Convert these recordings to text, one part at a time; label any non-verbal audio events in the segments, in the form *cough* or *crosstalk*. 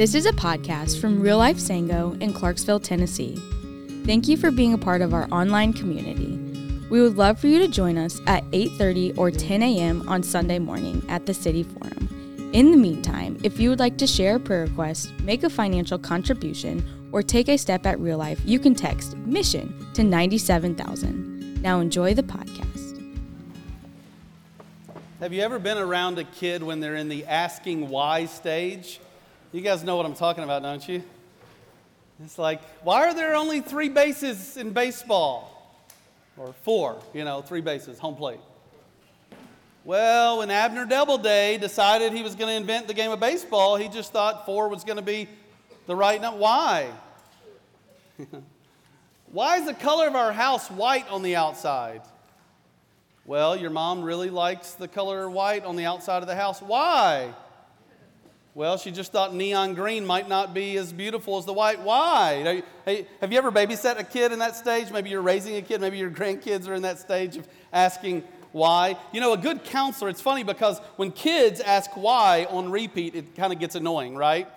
This is a podcast from Real Life Sango in Clarksville, Tennessee. Thank you for being a part of our online community. We would love for you to join us at 8:30 or 10 a.m. on Sunday morning at the City Forum. In the meantime, if you would like to share a prayer request, make a financial contribution, or take a step at real life, you can text mission to 97000. Now enjoy the podcast. Have you ever been around a kid when they're in the asking why stage? You guys know what I'm talking about, don't you? It's like, why are there only three bases in baseball? Or four, you know, three bases, home plate. Well, when Abner Doubleday decided he was going to invent the game of baseball, he just thought four was going to be the right number. Why? *laughs* Why is the color of our house white on the outside? Well, your mom really likes the color white on the outside of the house. Why? Well, she just thought neon green might not be as beautiful as the white. Why? Have you ever babysat a kid in that stage? Maybe you're raising a kid, maybe your grandkids are in that stage of asking why. You know, a good counselor, it's funny because when kids ask why on repeat, it kind of gets annoying, right?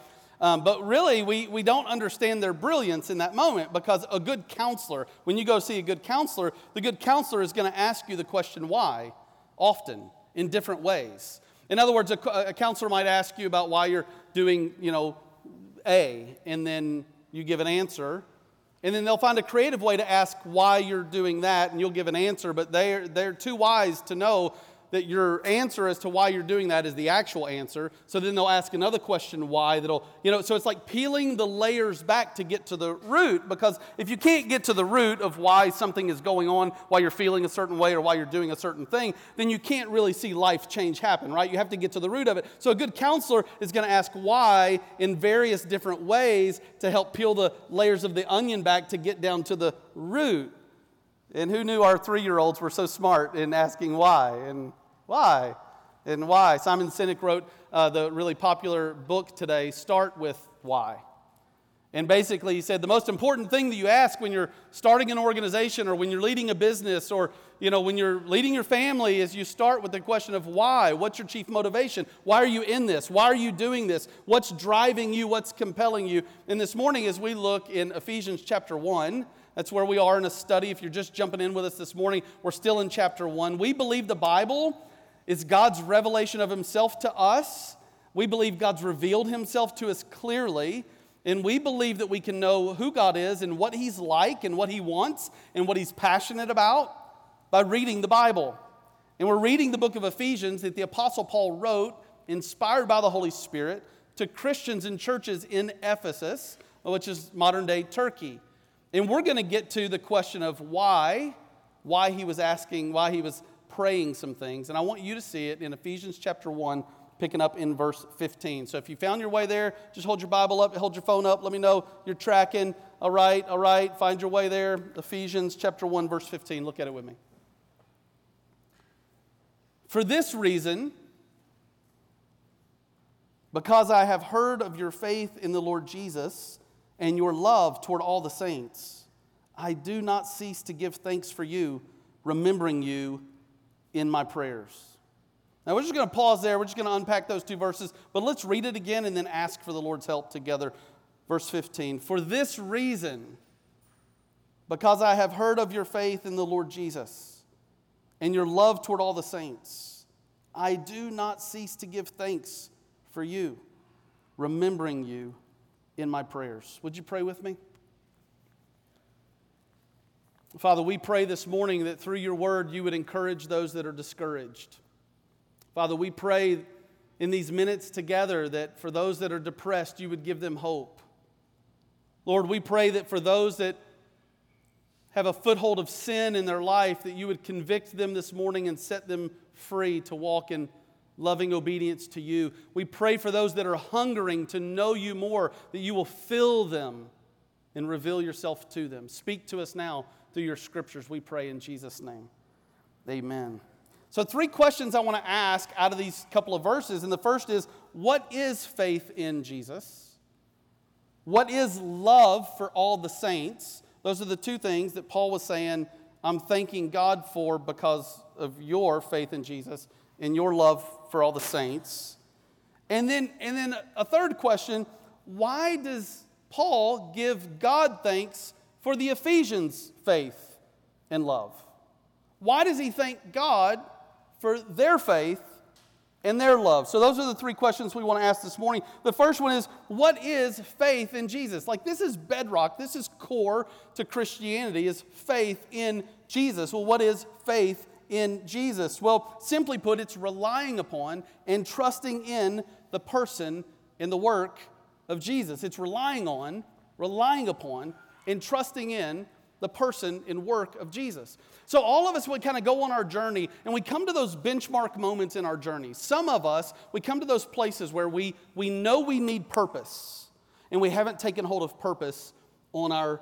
Um, but really, we, we don't understand their brilliance in that moment because a good counselor, when you go see a good counselor, the good counselor is going to ask you the question why often in different ways. In other words, a, a counselor might ask you about why you're doing, you know, A, and then you give an answer. And then they'll find a creative way to ask why you're doing that, and you'll give an answer, but they're, they're too wise to know that your answer as to why you're doing that is the actual answer. So then they'll ask another question why that'll, you know, so it's like peeling the layers back to get to the root because if you can't get to the root of why something is going on, why you're feeling a certain way or why you're doing a certain thing, then you can't really see life change happen, right? You have to get to the root of it. So a good counselor is going to ask why in various different ways to help peel the layers of the onion back to get down to the root. And who knew our three year olds were so smart in asking why? And why? And why? Simon Sinek wrote uh, the really popular book today, Start with Why. And basically, he said the most important thing that you ask when you're starting an organization or when you're leading a business or you know, when you're leading your family is you start with the question of why. What's your chief motivation? Why are you in this? Why are you doing this? What's driving you? What's compelling you? And this morning, as we look in Ephesians chapter 1, that's where we are in a study. If you're just jumping in with us this morning, we're still in chapter 1. We believe the Bible is God's revelation of Himself to us. We believe God's revealed Himself to us clearly. And we believe that we can know who God is and what He's like and what He wants and what He's passionate about by reading the Bible. And we're reading the book of Ephesians that the Apostle Paul wrote, inspired by the Holy Spirit, to Christians in churches in Ephesus, which is modern day Turkey. And we're going to get to the question of why, why he was asking, why he was praying some things. And I want you to see it in Ephesians chapter 1, picking up in verse 15. So if you found your way there, just hold your Bible up, hold your phone up, let me know you're tracking. All right, all right, find your way there. Ephesians chapter 1, verse 15. Look at it with me. For this reason, because I have heard of your faith in the Lord Jesus and your love toward all the saints, I do not cease to give thanks for you, remembering you in my prayers. Now, we're just going to pause there. We're just going to unpack those two verses, but let's read it again and then ask for the Lord's help together. Verse 15 For this reason, because I have heard of your faith in the Lord Jesus and your love toward all the saints, I do not cease to give thanks for you, remembering you in my prayers. Would you pray with me? Father, we pray this morning that through your word you would encourage those that are discouraged. Father, we pray in these minutes together that for those that are depressed, you would give them hope. Lord, we pray that for those that have a foothold of sin in their life, that you would convict them this morning and set them free to walk in loving obedience to you. We pray for those that are hungering to know you more, that you will fill them and reveal yourself to them. Speak to us now through your scriptures, we pray in Jesus' name. Amen. So, three questions I want to ask out of these couple of verses. And the first is what is faith in Jesus? What is love for all the saints? Those are the two things that Paul was saying I'm thanking God for because of your faith in Jesus and your love for all the saints. And then, and then a third question why does Paul give God thanks for the Ephesians' faith and love? Why does he thank God for their faith and their love? So, those are the three questions we want to ask this morning. The first one is what is faith in Jesus? Like, this is bedrock, this is core to Christianity, is faith in Jesus. Well, what is faith in Jesus? Well, simply put, it's relying upon and trusting in the person and the work of Jesus. It's relying on, relying upon, and trusting in the person and work of Jesus. So, all of us would kind of go on our journey and we come to those benchmark moments in our journey. Some of us, we come to those places where we, we know we need purpose and we haven't taken hold of purpose on our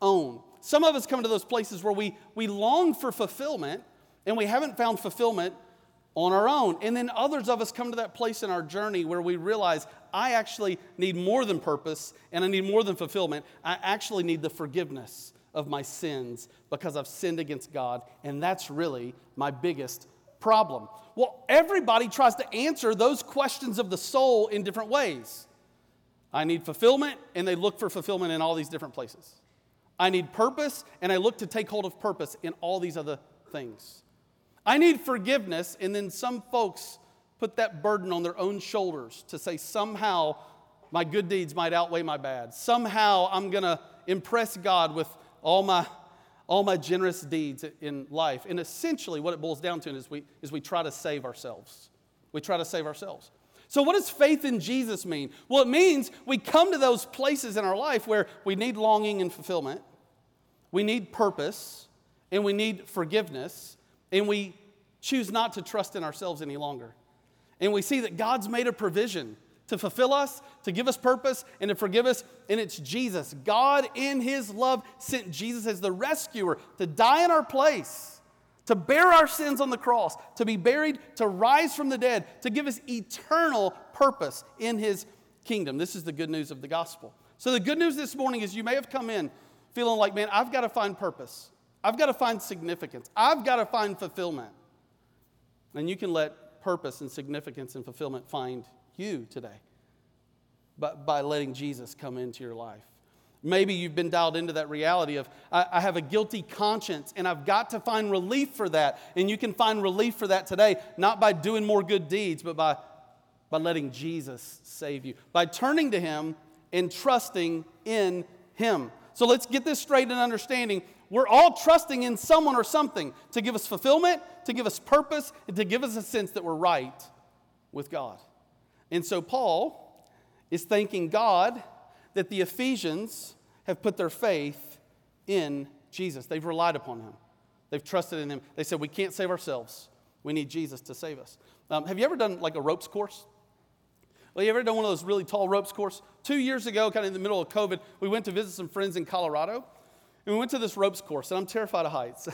own. Some of us come to those places where we, we long for fulfillment and we haven't found fulfillment on our own. And then others of us come to that place in our journey where we realize I actually need more than purpose and I need more than fulfillment. I actually need the forgiveness of my sins because I've sinned against God, and that's really my biggest problem. Well, everybody tries to answer those questions of the soul in different ways. I need fulfillment, and they look for fulfillment in all these different places. I need purpose, and I look to take hold of purpose in all these other things. I need forgiveness, and then some folks put that burden on their own shoulders to say somehow my good deeds might outweigh my bad. Somehow I'm going to impress God with all my, all my generous deeds in life. And essentially, what it boils down to is we, is we try to save ourselves. We try to save ourselves. So, what does faith in Jesus mean? Well, it means we come to those places in our life where we need longing and fulfillment, we need purpose, and we need forgiveness, and we choose not to trust in ourselves any longer. And we see that God's made a provision to fulfill us, to give us purpose, and to forgive us. And it's Jesus. God, in His love, sent Jesus as the rescuer to die in our place, to bear our sins on the cross, to be buried, to rise from the dead, to give us eternal purpose in His kingdom. This is the good news of the gospel. So, the good news this morning is you may have come in feeling like, man, I've got to find purpose. I've got to find significance. I've got to find fulfillment. And you can let purpose and significance and fulfillment find you today But by letting Jesus come into your life. Maybe you've been dialed into that reality of, I, I, have a guilty conscience and I've got to find relief for that. And you can find relief for that today, not by doing more good deeds, but by, by letting Jesus save you, by turning to Him and trusting in Him. So let's get this straight and understanding. We're all trusting in someone or something to give us fulfillment, to give us purpose, and to give us a sense that we're right with God. And so Paul is thanking God that the Ephesians have put their faith in Jesus. They've relied upon him, they've trusted in him. They said, We can't save ourselves. We need Jesus to save us. Um, have you ever done like a ropes course? Well, you ever done one of those really tall ropes course? Two years ago, kind of in the middle of COVID, we went to visit some friends in Colorado. And we went to this ropes course, and I'm terrified of heights.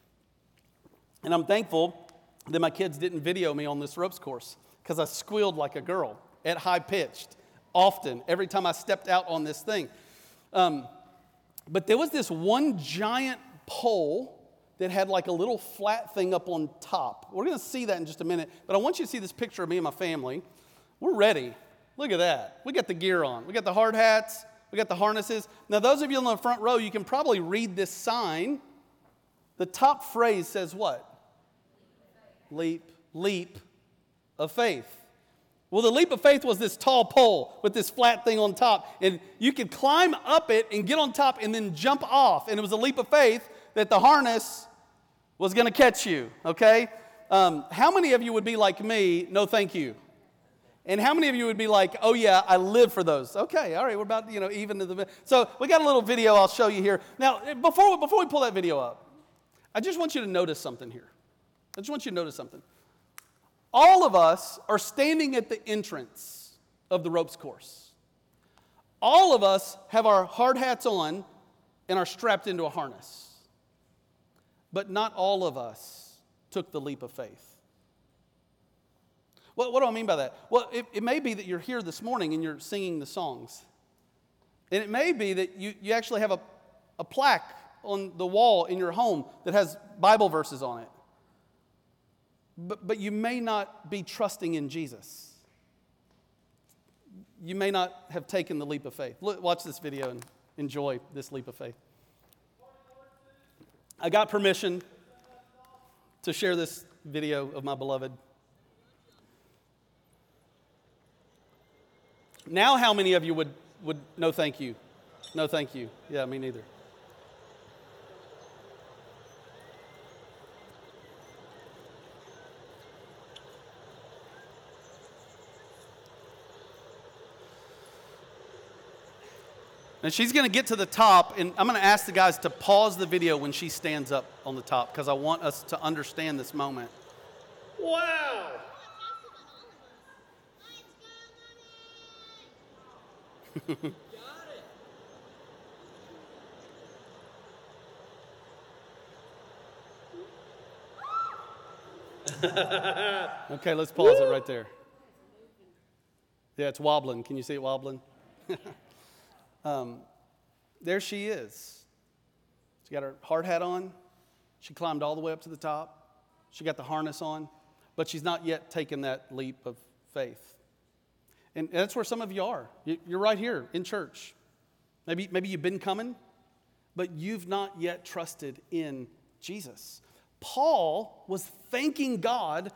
*laughs* and I'm thankful that my kids didn't video me on this ropes course because I squealed like a girl at high pitched often, every time I stepped out on this thing. Um, but there was this one giant pole that had like a little flat thing up on top. We're going to see that in just a minute, but I want you to see this picture of me and my family. We're ready. Look at that. We got the gear on, we got the hard hats, we got the harnesses. Now, those of you on the front row, you can probably read this sign. The top phrase says what? Leap, leap of faith. Well, the leap of faith was this tall pole with this flat thing on top. And you could climb up it and get on top and then jump off. And it was a leap of faith that the harness was going to catch you, okay? Um, how many of you would be like me, no thank you? And how many of you would be like, oh yeah, I live for those? Okay, all right, we're about, you know, even to the. So we got a little video I'll show you here. Now, eh, before, before we pull that video up, I just want you to notice something here. I just want you to notice something. All of us are standing at the entrance of the ropes course. All of us have our hard hats on and are strapped into a harness. But not all of us took the leap of faith. What, what do I mean by that? Well, it, it may be that you're here this morning and you're singing the songs. And it may be that you, you actually have a, a plaque on the wall in your home that has Bible verses on it but, but you may not be trusting in Jesus. you may not have taken the leap of faith. Look, watch this video and enjoy this leap of faith. I got permission to share this video of my beloved. Now, how many of you would, would no thank you? No thank you. Yeah, me neither. And she's going to get to the top, and I'm going to ask the guys to pause the video when she stands up on the top because I want us to understand this moment. Wow! *laughs* okay, let's pause it right there. Yeah, it's wobbling. Can you see it wobbling? *laughs* um, there she is. She got her hard hat on. She climbed all the way up to the top. She got the harness on, but she's not yet taken that leap of faith. And that's where some of you are. You're right here in church. Maybe, maybe you've been coming, but you've not yet trusted in Jesus. Paul was thanking God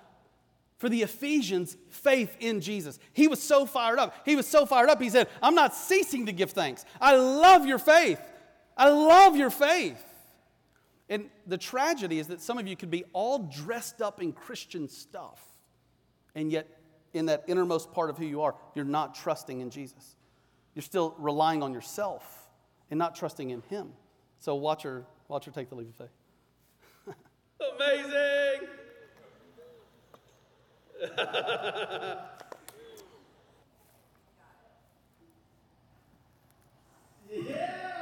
for the Ephesians' faith in Jesus. He was so fired up. He was so fired up, he said, I'm not ceasing to give thanks. I love your faith. I love your faith. And the tragedy is that some of you could be all dressed up in Christian stuff, and yet in that innermost part of who you are, you're not trusting in Jesus. You're still relying on yourself and not trusting in Him. So watch her, watch her take the leap of faith. Amazing! *laughs* yeah!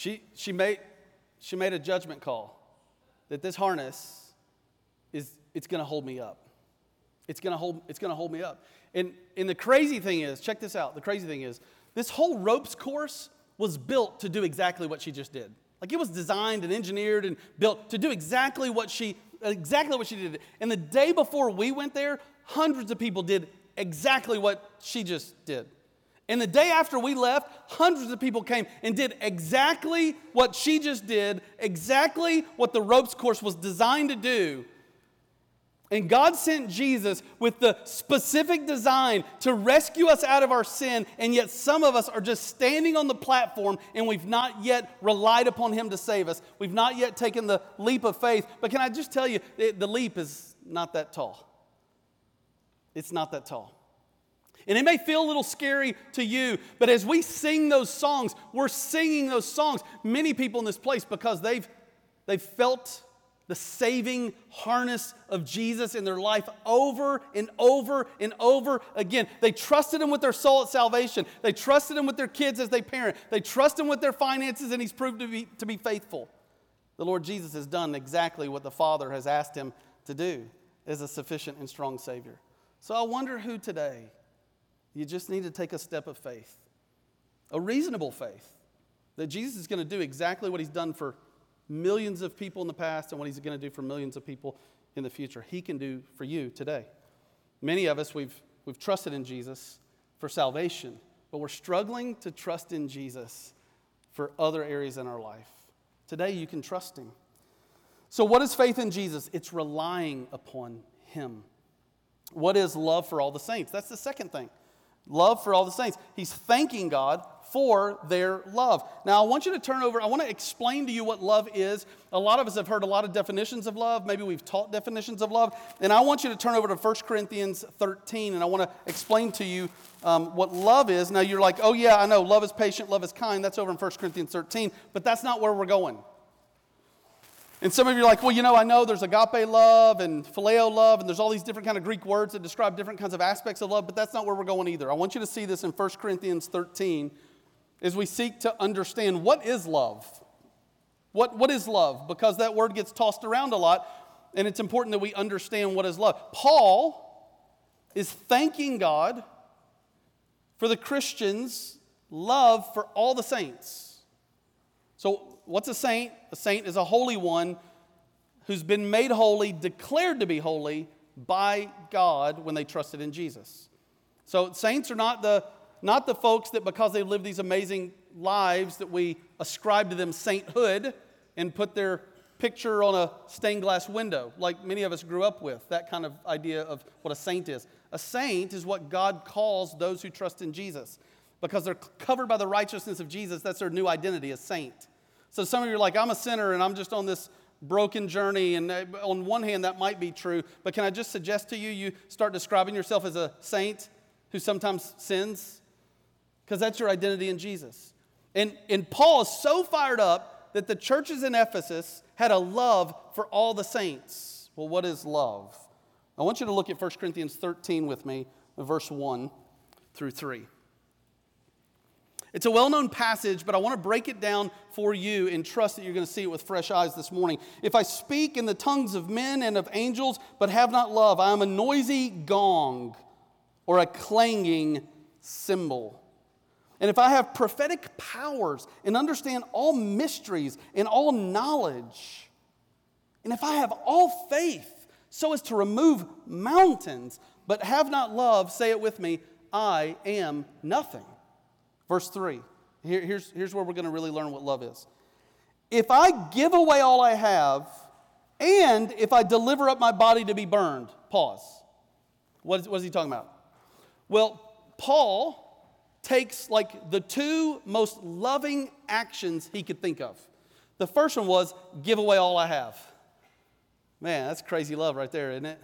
She, she, made, she made a judgment call that this harness is it's going to hold me up. It's going to hold it's going to hold me up. And and the crazy thing is, check this out. The crazy thing is, this whole ropes course was built to do exactly what she just did. Like it was designed and engineered and built to do exactly what she exactly what she did. And the day before we went there, hundreds of people did exactly what she just did. And the day after we left, hundreds of people came and did exactly what she just did, exactly what the ropes course was designed to do. And God sent Jesus with the specific design to rescue us out of our sin, and yet some of us are just standing on the platform and we've not yet relied upon Him to save us. We've not yet taken the leap of faith. But can I just tell you, the leap is not that tall. It's not that tall. And it may feel a little scary to you, but as we sing those songs, we're singing those songs. Many people in this place, because they've, they've felt the saving harness of Jesus in their life over and over and over again. They trusted Him with their soul at salvation. They trusted Him with their kids as they parent. They trust Him with their finances, and He's proved to be, to be faithful. The Lord Jesus has done exactly what the Father has asked Him to do as a sufficient and strong Savior. So I wonder who today you just need to take a step of faith, a reasonable faith, that Jesus is going to do exactly what He's done for millions of people in the past and what he's going to do for millions of people in the future. He can do for you today. Many of us, we've, we've trusted in Jesus for salvation, but we're struggling to trust in Jesus for other areas in our life. Today, you can trust him. So, what is faith in Jesus? It's relying upon him. What is love for all the saints? That's the second thing. Love for all the saints. He's thanking God for their love. Now, I want you to turn over, I want to explain to you what love is. A lot of us have heard a lot of definitions of love. Maybe we've taught definitions of love. And I want you to turn over to 1 Corinthians 13, and I want to explain to you um, what love is. Now, you're like, oh, yeah, I know. Love is patient, love is kind. That's over in 1 Corinthians 13. But that's not where we're going. And some of you are like, well, you know, I know there's agape love and phileo love, and there's all these different kind of Greek words that describe different kinds of aspects of love, but that's not where we're going either. I want you to see this in 1 Corinthians 13, as we seek to understand what is love. What, what is love? Because that word gets tossed around a lot, and it's important that we understand what is love. Paul is thanking God for the Christians, love for all the saints. So, what's a saint? A saint is a holy one who's been made holy, declared to be holy by God when they trusted in Jesus. So, saints are not the, not the folks that because they live these amazing lives that we ascribe to them sainthood and put their picture on a stained glass window, like many of us grew up with, that kind of idea of what a saint is. A saint is what God calls those who trust in Jesus. Because they're covered by the righteousness of Jesus, that's their new identity, a saint. So some of you are like, I'm a sinner and I'm just on this broken journey. And uh, on one hand, that might be true. But can I just suggest to you, you start describing yourself as a saint who sometimes sins? Because that's your identity in Jesus. And, and Paul is so fired up that the churches in Ephesus had a love for all the saints. Well, what is love? I want you to look at 1 Corinthians 13 with me, verse 1 through 3. It's a well known passage, but I want to break it down for you and trust that you're going to see it with fresh eyes this morning. If I speak in the tongues of men and of angels, but have not love, I am a noisy gong or a clanging cymbal. And if I have prophetic powers and understand all mysteries and all knowledge, and if I have all faith, so as to remove mountains, but have not love, say it with me, I am nothing. Verse 3. Here, here's, here's where we're going to really learn what love is. If I give away all I have, and if I deliver up my body to be burned, pause. What is, what is he talking about? Well, Paul takes like the two most loving actions he could think of. The first one was give away all I have. Man, that's crazy love right there, isn't it?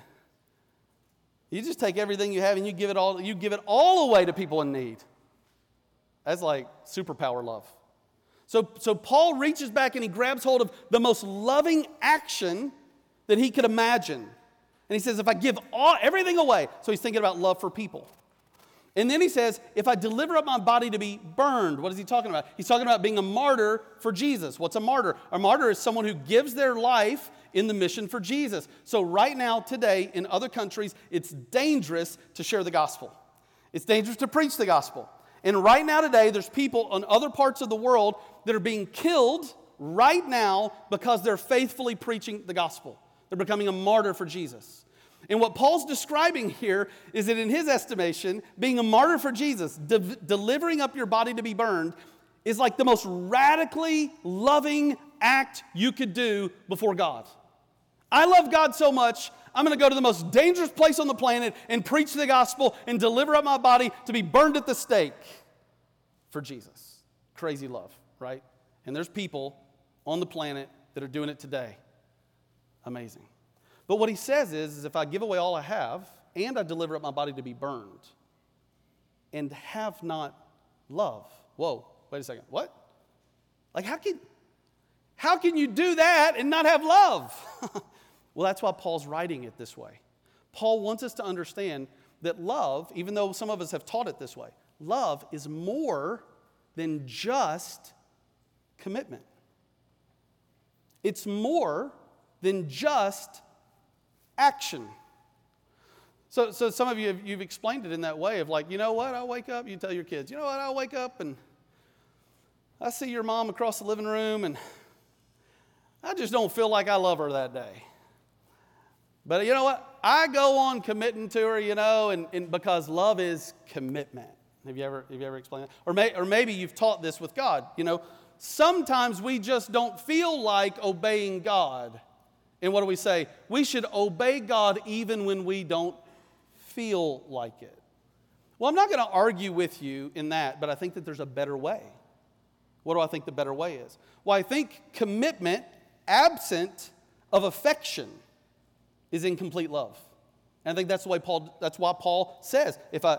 You just take everything you have and you give it all, you give it all away to people in need. That's like superpower love. So, so Paul reaches back and he grabs hold of the most loving action that he could imagine. And he says, if I give all everything away, so he's thinking about love for people. And then he says, if I deliver up my body to be burned, what is he talking about? He's talking about being a martyr for Jesus. What's a martyr? A martyr is someone who gives their life in the mission for Jesus. So, right now, today, in other countries, it's dangerous to share the gospel. It's dangerous to preach the gospel. And right now, today, there's people in other parts of the world that are being killed right now because they're faithfully preaching the gospel. They're becoming a martyr for Jesus. And what Paul's describing here is that, in his estimation, being a martyr for Jesus, de- delivering up your body to be burned, is like the most radically loving act you could do before God. I love God so much, I'm going to go to the most dangerous place on the planet and preach the gospel and deliver up my body to be burned at the stake for Jesus. Crazy love, right? And there's people on the planet that are doing it today. Amazing. But what he says is, is if I give away all I have and I deliver up my body to be burned and have not love. Whoa, wait a second. What? Like how can how can you do that and not have love? *laughs* Well, that's why Paul's writing it this way. Paul wants us to understand that love, even though some of us have taught it this way, love is more than just commitment. It's more than just action. So, so some of you, have, you've explained it in that way of like, you know what, I'll wake up, you tell your kids, you know what, I'll wake up and I see your mom across the living room and I just don't feel like I love her that day. But you know what? I go on committing to her, you know, and, and because love is commitment. Have you ever, have you ever explained that? Or, may, or maybe you've taught this with God. You know, sometimes we just don't feel like obeying God. And what do we say? We should obey God even when we don't feel like it. Well, I'm not going to argue with you in that, but I think that there's a better way. What do I think the better way is? Well, I think commitment absent of affection is incomplete love. And I think that's way Paul, that's why Paul says, if I,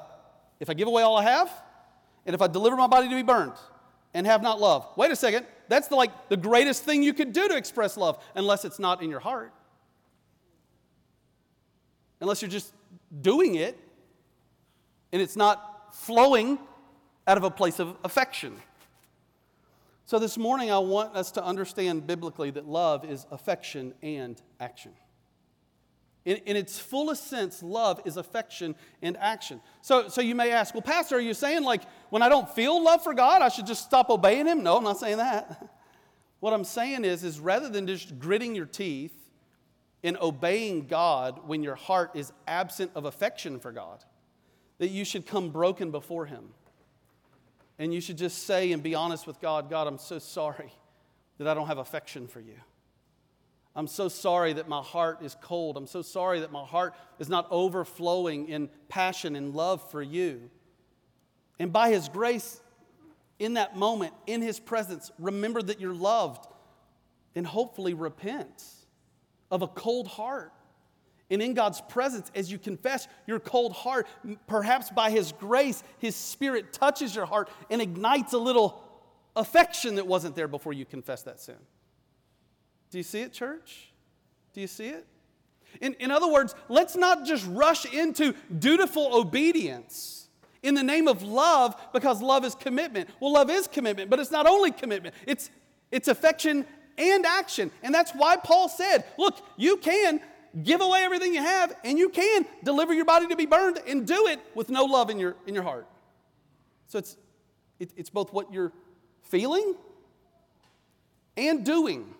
if I give away all I have, and if I deliver my body to be burned and have not love, wait a second, that's the, like the greatest thing you could do to express love, unless it's not in your heart. Unless you're just doing it and it's not flowing out of a place of affection. So this morning, I want us to understand biblically that love is affection and action. In, in, its fullest sense, love is affection and action. So, so you may ask, well, Pastor, are you saying like when I don't feel love for God, I should just stop obeying Him? No, I'm not saying that. *laughs* What I'm saying is, is rather than just gritting your teeth in obeying God when your heart is absent of affection for God, that you should come broken before Him. And you should just say and be honest with God God, I'm so sorry that I don't have affection for you. I'm so sorry that my heart is cold. I'm so sorry that my heart is not overflowing in passion and love for you. And by His grace, in that moment, in His presence, remember that you're loved and hopefully repent of a cold heart. And in God's presence, as you confess your cold heart, perhaps by His grace, His Spirit touches your heart and ignites a little affection that wasn't there before you confessed that sin. Do you see it, church? Do you see it? In, in other words, let's not just rush into dutiful obedience in the name of love because love is commitment. Well, love is commitment, but it's not only commitment, it's, it's affection and action. And that's why Paul said, look, you can give away everything you have and you can deliver your body to be burned and do it with no love in your, in your heart. So it's, it, it's both what you're feeling and doing.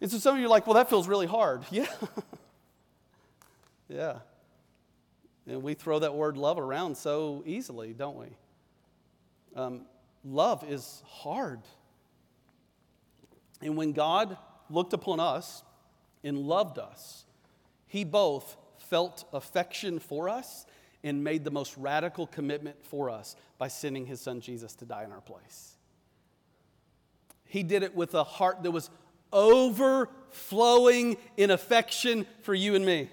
And so some of you are like, well, that feels really hard. *laughs* Yeah. yeah. And we throw that word love around so easily, don't we? Um, love is hard. And when God looked upon us and loved us, He both felt affection for us and made the most radical commitment for us by sending His Son Jesus to die in our place. He did it with a heart that was overflowing in affection for you and me.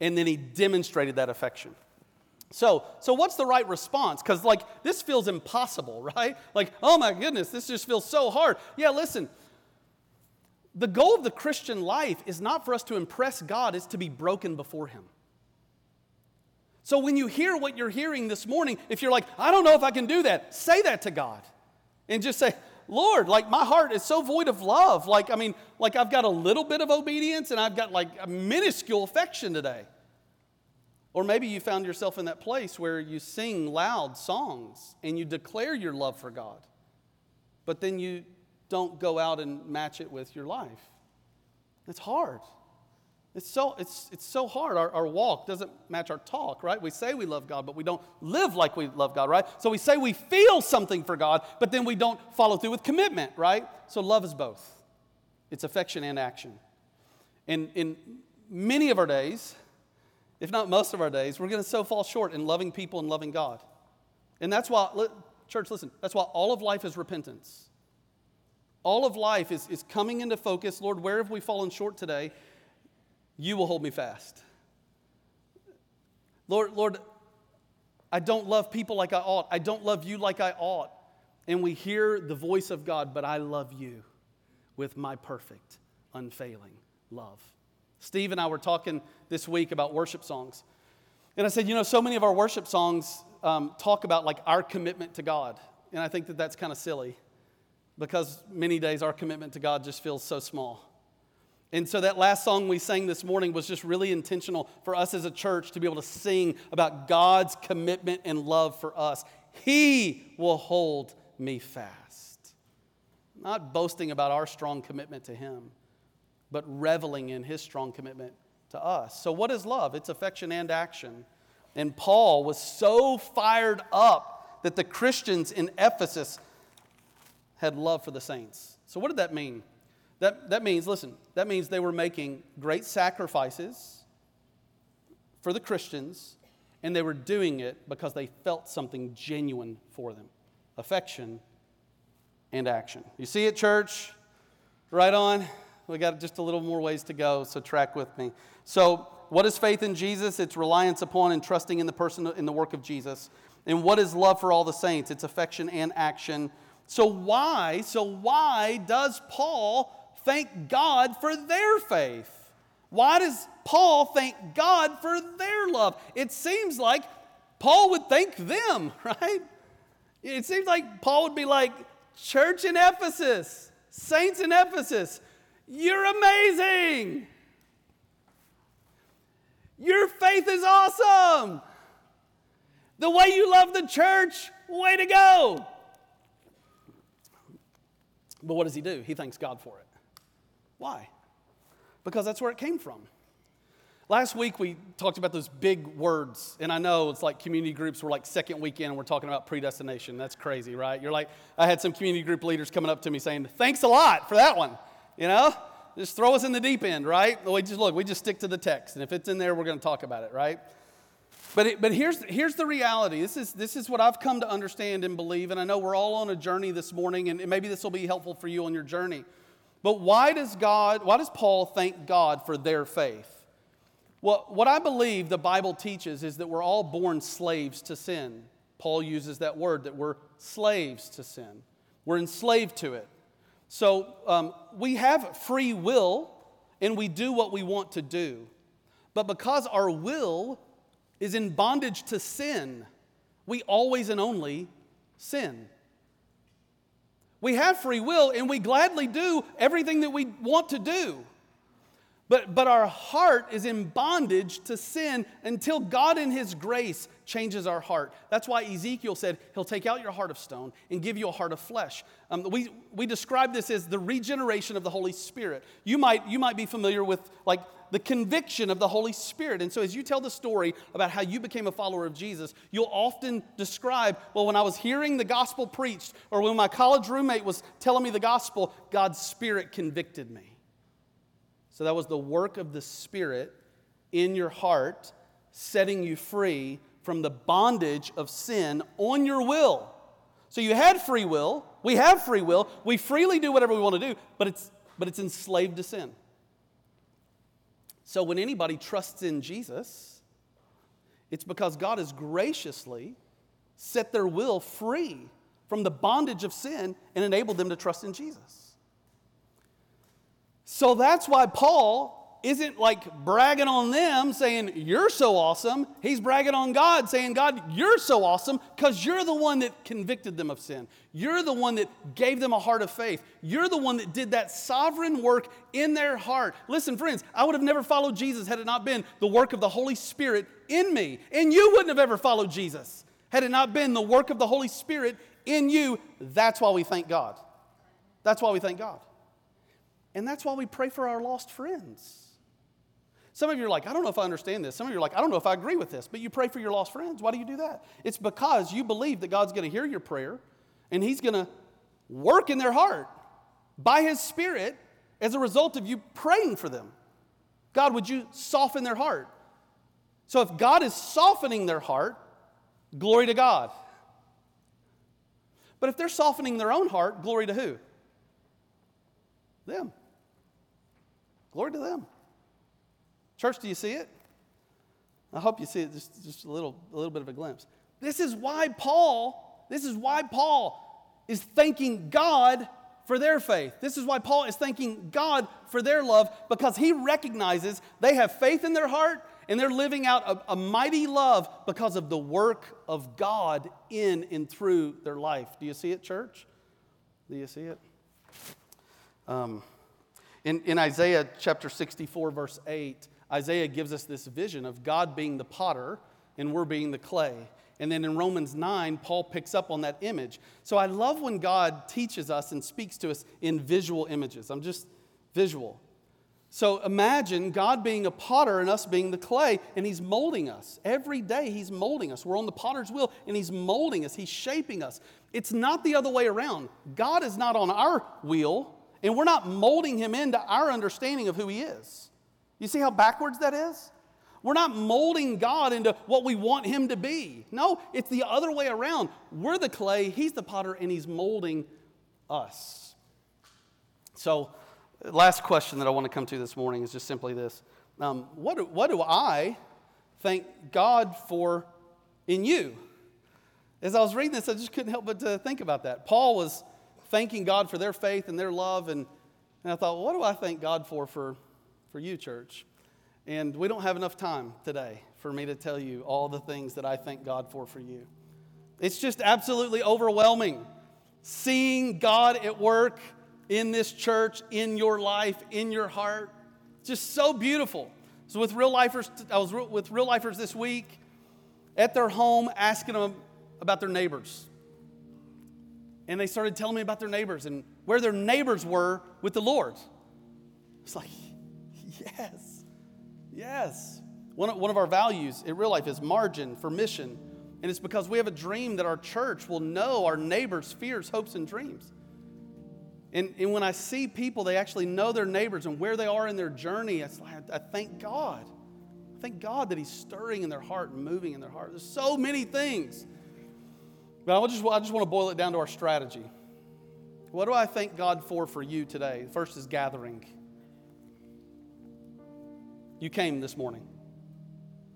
And then he demonstrated that affection. So, so what's the right response? Because, like, this feels impossible, *laughs* right? Like, oh my goodness, this just feels so hard. Yeah, listen, the goal of the Christian life is not for us to impress God, it's to be broken before Him. So, when you hear what you're hearing this morning, if you're like, I don't know if I can do that, say that to God. And just say, Lord, like my heart is so void of love. Like, I mean, like I've got a little bit of obedience and I've got like a minuscule affection today. Or maybe you found yourself in that place where you sing loud songs and you declare your love for God, but then you don't go out and match it with your life. It's hard. It's so, it's, it's so hard. Our, our walk doesn't match our talk, right? We say we love God, but we don't live like we love God, right? So we say we feel something for God, but then we don't follow through with commitment, right? So love is both it's affection and action. And in many of our days, if not most of our days, we're going to so fall short in loving people and loving God. And that's why, church, listen, that's why all of life is repentance. All of life is, is coming into focus. Lord, where have we fallen short today? You will hold me fast. Lord, Lord, I don't love people like I ought. I don't love you like I ought. And we hear the voice of God, but I love you with my perfect, unfailing love. Steve and I were talking this week about worship songs. And I said, you know, so many of our worship songs um, talk about like our commitment to God. And I think that that's kind of silly because many days our commitment to God just feels so small. And so that last song we sang this morning was just really intentional for us as a church to be able to sing about God's commitment and love for us. He will hold me fast. Not boasting about our strong commitment to Him, but reveling in His strong commitment to us. So, what is love? It's affection and action. And Paul was so fired up that the Christians in Ephesus had love for the saints. So, what did that mean? That, that means, listen, that means they were making great sacrifices for the Christians, and they were doing it because they felt something genuine for them affection and action. You see it, church? Right on. We got just a little more ways to go, so track with me. So, what is faith in Jesus? It's reliance upon and trusting in the person in the work of Jesus. And what is love for all the saints? It's affection and action. So why? So why does Paul thank God for their faith? Why does Paul thank God for their love? It seems like Paul would thank them, *laughs* right? It seems like Paul would be like, Church in Ephesus, saints in Ephesus, you're amazing. Your faith is awesome. The way you love the church, way to go. But what does he do? He thanks God for it. Why? Because that's where it came from. Last week we talked about those big words, and I know it's like community groups were like second weekend and we're talking about predestination. That's crazy, right? You're like, I had some community group leaders coming up to me saying, Thanks a lot for that one. You know? Just throw us in the deep end, right? We just look, we just stick to the text, and if it's in there, we're to talk about it, right? But, it, but here's, here's the reality. This is, this is what I've come to understand and believe, and I know we're all on a journey this morning, and maybe this will be helpful for you on your journey. But why does God, why does Paul thank God for their faith? Well, what I believe the Bible teaches is that we're all born slaves to sin. Paul uses that word that we're slaves to sin. We're enslaved to it. So um, we have free will and we do what we want to do. But because our will is in bondage to sin, we always and only sin. We have free will and we gladly do everything that we want to do. But, but our heart is in bondage to sin until God, in His grace, changes our heart. That's why Ezekiel said, He'll take out your heart of stone and give you a heart of flesh. Um, we, we describe this as the regeneration of the Holy Spirit. You might, you might be familiar with like the conviction of the Holy Spirit. And so, as you tell the story about how you became a follower of Jesus, you'll often describe, well, when I was hearing the gospel preached, or when my college roommate was telling me the gospel, God's Spirit convicted me. So that was the work of the Spirit in your heart, setting you free from the bondage of sin on your will. So you had free will. We have free will. We freely do whatever we want to do, but it's, but it's enslaved to sin. So when anybody trusts in Jesus, it's because God has graciously set their will free from the bondage of sin and enabled them to trust in Jesus. So that's why Paul isn't like bragging on them saying, You're so awesome. He's bragging on God saying, God, you're so awesome because you're the one that convicted them of sin. You're the one that gave them a heart of faith. You're the one that did that sovereign work in their heart. Listen, friends, I would have never followed Jesus had it not been the work of the Holy Spirit in me. And you wouldn't have ever followed Jesus had it not been the work of the Holy Spirit in you. That's why we thank God. That's why we thank God. And that's why we pray for our lost friends. Some of you are like, I don't know if I understand this. Some of you are like, I don't know if I agree with this. But you pray for your lost friends. Why do you do that? It's because you believe that God's going to hear your prayer and He's going to work in their heart by His Spirit as a result of you praying for them. God, would you soften their heart? So if God is softening their heart, glory to God. But if they're softening their own heart, glory to who? Them. Glory to them. Church, do you see it? I hope you see it just, just a little, a little bit of a glimpse. This is why Paul, this is why Paul is thanking God for their faith. This is why Paul is thanking God for their love because he recognizes they have faith in their heart and they're living out a, a, mighty love because of the work of God in and through their life. Do you see it, church? Do you see it? Um, in, in Isaiah chapter 64, verse 8, Isaiah gives us this vision of God being the potter and we're being the clay. And then in Romans 9, Paul picks up on that image. So I love when God teaches us and speaks to us in visual images. I'm just visual. So imagine God being a potter and us being the clay, and He's molding us. Every day He's molding us. We're on the potter's wheel, and He's molding us, He's shaping us. It's not the other way around. God is not on our wheel, and we're not molding him into our understanding of who he is. You see how backwards that is? We're not molding God into what we want him to be. No, it's the other way around. We're the clay, he's the potter, and he's molding us. So, last question that I want to come to this morning is just simply this um, what, do, what do I thank God for in you? As I was reading this, I just couldn't help but to think about that. Paul was thanking God for their faith and their love. And, and I thought, well, what do I thank God for, for for you, church? And we don't have enough time today for me to tell you all the things that I thank God for for you. It's just absolutely overwhelming seeing God at work in this church, in your life, in your heart. Just so beautiful So with real lifers, I was with real lifers this week at their home asking them about their neighbors. And they started telling me about their neighbors and where their neighbors were with the Lord. It's like, yes, yes. One of, one of our values in real life is margin for mission. And it's because we have a dream that our church will know our neighbors' fears, hopes, and dreams. And, and when I see people, they actually know their neighbors and where they are in their journey, it's like, I thank God. I thank God that He's stirring in their heart and moving in their heart. There's so many things. But I just, I just want to boil it down to our strategy. What do I thank God for for you today? First is gathering. You came this morning,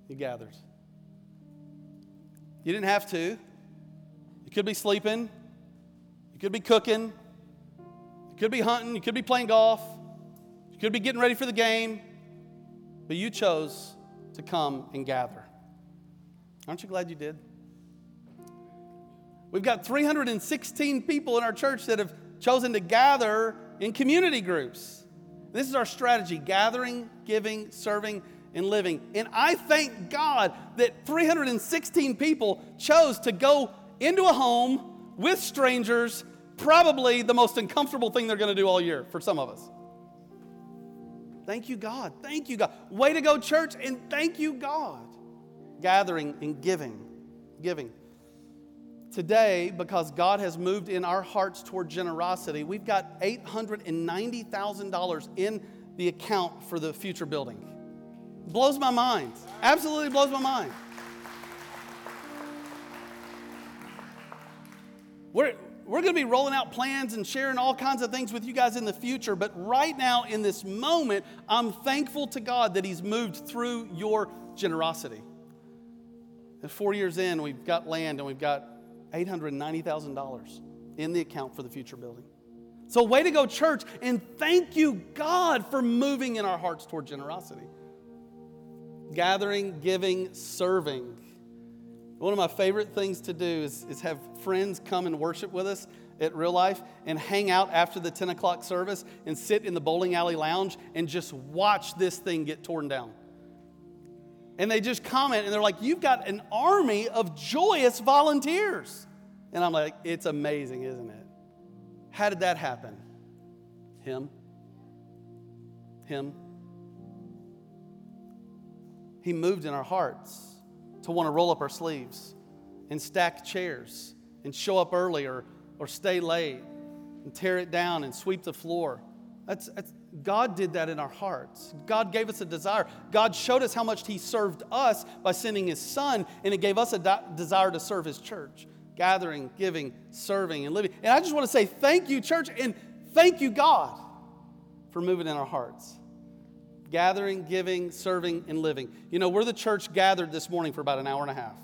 you gathered. You didn't have to. You could be sleeping, you could be cooking, you could be hunting, you could be playing golf, you could be getting ready for the game, but you chose to come and gather. Aren't you glad you did? We've got 316 people in our church that have chosen to gather in community groups. This is our strategy gathering, giving, serving, and living. And I thank God that 316 people chose to go into a home with strangers, probably the most uncomfortable thing they're going to do all year for some of us. Thank you, God. Thank you, God. Way to go, church, and thank you, God. Gathering and giving. Giving. Today, because God has moved in our hearts toward generosity, we've got $890,000 in the account for the future building. Blows my mind. Absolutely blows my mind. We're, we're going to be rolling out plans and sharing all kinds of things with you guys in the future, but right now, in this moment, I'm thankful to God that He's moved through your generosity. And four years in, we've got land and we've got $890,000 in the account for the future building. So, way to go, church, and thank you, God, for moving in our hearts toward generosity gathering, giving, serving. One of my favorite things to do is, is have friends come and worship with us at real life and hang out after the 10 o'clock service and sit in the bowling alley lounge and just watch this thing get torn down. And they just comment and they're like, You've got an army of joyous volunteers. And I'm like, It's amazing, isn't it? How did that happen? Him. Him. He moved in our hearts to want to roll up our sleeves and stack chairs and show up early or, or stay late and tear it down and sweep the floor. That's, that's, God did that in our hearts. God gave us a desire. God showed us how much He served us by sending His Son, and it gave us a de- desire to serve His church, gathering, giving, serving, and living. And I just want to say thank you, church, and thank you, God, for moving in our hearts gathering, giving, serving, and living. You know, we're the church gathered this morning for about an hour and a half,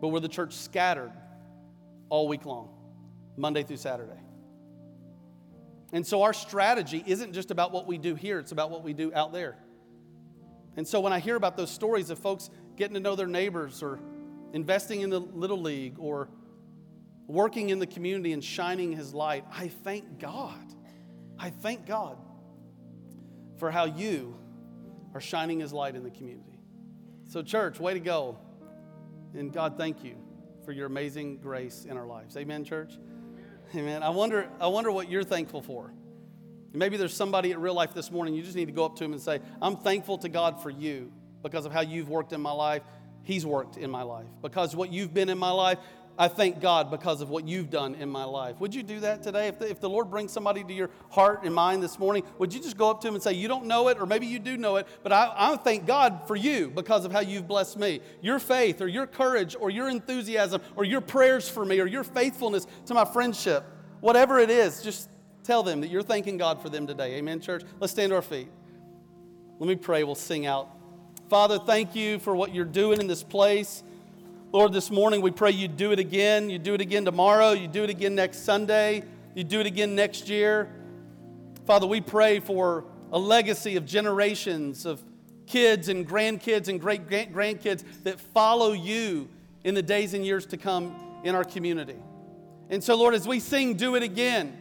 but we're the church scattered all week long, Monday through Saturday. And so our strategy isn't just about what we do here, it's about what we do out there. And so when I hear about those stories of folks getting to know their neighbors or investing in the Little League or working in the community and shining his light, I thank God. I thank God for how you are shining his light in the community. So, church, way to go. And God, thank you for your amazing grace in our lives. Amen, church? Amen. I wonder, I wonder what you're thankful for. Maybe there's somebody at real life this morning, you just need to go up to him and say, I'm thankful to God for you because of how you've worked in my life. He's worked in my life. Because what you've been in my life, I thank God because of what you've done in my life. Would you do that today? If the, if the Lord brings somebody to your heart and mind this morning, would you just go up to him and say, You don't know it, or maybe you do know it, but I, I thank God for you because of how you've blessed me. Your faith, or your courage, or your enthusiasm, or your prayers for me, or your faithfulness to my friendship, whatever it is, just tell them that you're thanking God for them today. Amen, church? Let's stand to our feet. Let me pray. We'll sing out. Father, thank you for what you're doing in this place. Lord, this morning we pray you do it again. You do it again tomorrow. You do it again next Sunday. You do it again next year. Father, we pray for a legacy of generations of kids and grandkids and great grandkids that follow you in the days and years to come in our community. And so, Lord, as we sing Do It Again,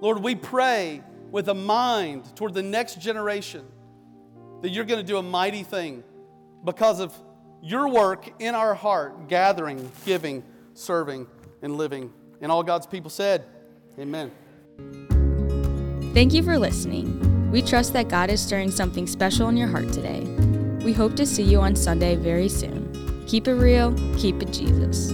Lord, we pray with a mind toward the next generation that you're going to do a mighty thing because of your work in our heart, gathering, giving, serving, and living. And all God's people said, Amen. Thank you for listening. We trust that God is stirring something special in your heart today. We hope to see you on Sunday very soon. Keep it real, keep it Jesus.